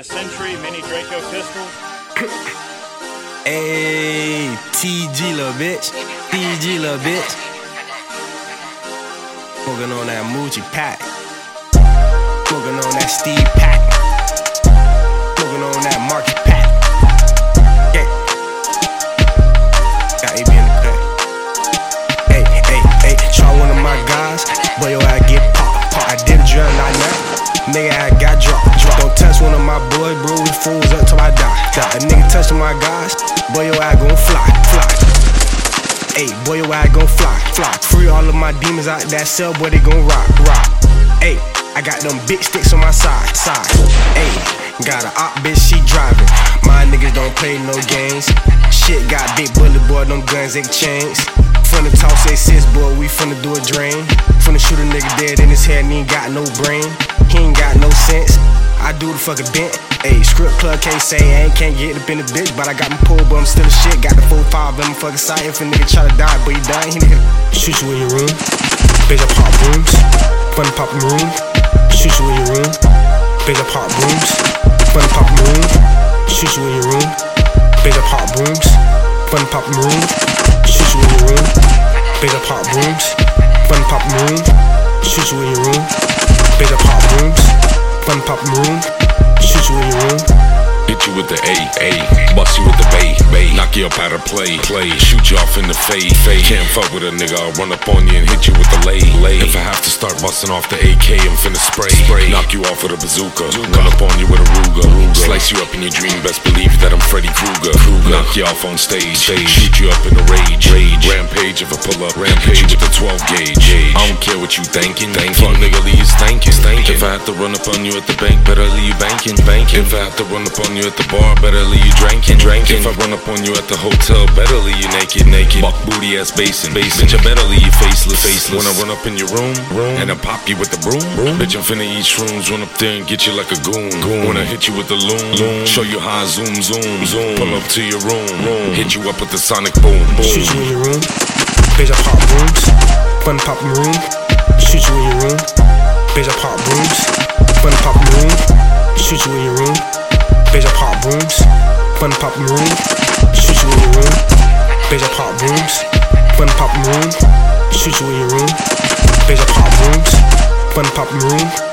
uh, Century Mini Draco pistols. Hey, TG little bitch. TG little bitch. Smoking on that Moochie pack. Smoking on that Steve pack. Smoking on that Market pack. Yeah. Got AB in the pack. Hey, hey, hey. Try one of my guys. Boy, your ass get popped. Pop. I did a drill, not now. Nigga, I I die. die. A nigga touching my guys, boy, your ass gon' fly, fly. Hey, boy, your ass gon' fly, fly. Free all of my demons out that cell, boy, they gon' rock, rock. Hey, I got them big sticks on my side, side. Hey, got a op bitch, she driving. My niggas don't play no games. Shit got big bullet, boy, them guns ain't chains. Finna toss a sis, boy, we finna do a drain. Finna shoot a nigga dead in his head and he ain't got no brain. I do the fucking bent. Ayy, script plug can't say I ain't can't get up in the bitch, but I got my pull, but I'm still a shit. Got the full five in my fucking side. If a nigga try to die, but he dying, he nigga shoot you in your room. Bitch, I pop rooms. Fun pop room. Shoot you in your room. Bitch, I pop rooms. Fun pop room. Shoot you in your room. Bitch, I pop rooms. Fun pop room. Shoot you in your room. Bitch, I pop rooms. Fun pop room. Shoot you in your room. Bitch, I pop rooms. Fun pop room. Shoot you in your room. Hit you with the A, A, bust you with the bay, bay, knock you up out of play, play, shoot you off in the fade, fade. Can't fuck with a nigga, I'll run up on you and hit you with the lay, lay. If I have to start busting off the AK, I'm finna spray, spray. Knock you off with a bazooka, run up on you with a Ruger, Ruger. Slice you up in your dream, best believe that I'm Freddy Krueger, Kruger. Knock you off on stage, stage. shoot you up in a rage, rage. Rampage if I pull up, rampage with the 12 gauge. gauge. I don't care what you thinking, thinking. Fuck nigga, leave you stankin', stankin'. If I have to run up on you at the bank, better leave you banking, banking. If I have to run up on you at the bar, better leave you drinking, drinking. If I run up on you at the hotel, better leave you naked, naked. Buck booty ass basin, basin. Bitch, I better leave you faceless, faceless. When I run up in your room, room, and I pop you with the broom, broom. Bitch, I'm finna eat shrooms, run up there and get you like a goon, goon. When I hit you with the loom, loom. show you how I zoom, zoom, zoom. Pull up to your room, room. hit you up with the sonic boom, boom. Shoot you in your room. Bitch, I pop rooms. Fun pop room. Shoot you in your room. Bitch, I pop rooms. Fun pop room. Shoot you in your room. Bitch, I pop rooms. Fun pop room. Shoot you in your room. Bitch, I pop rooms. Fun pop room. Shoot you in your room. Pop rooms. Fun pop room.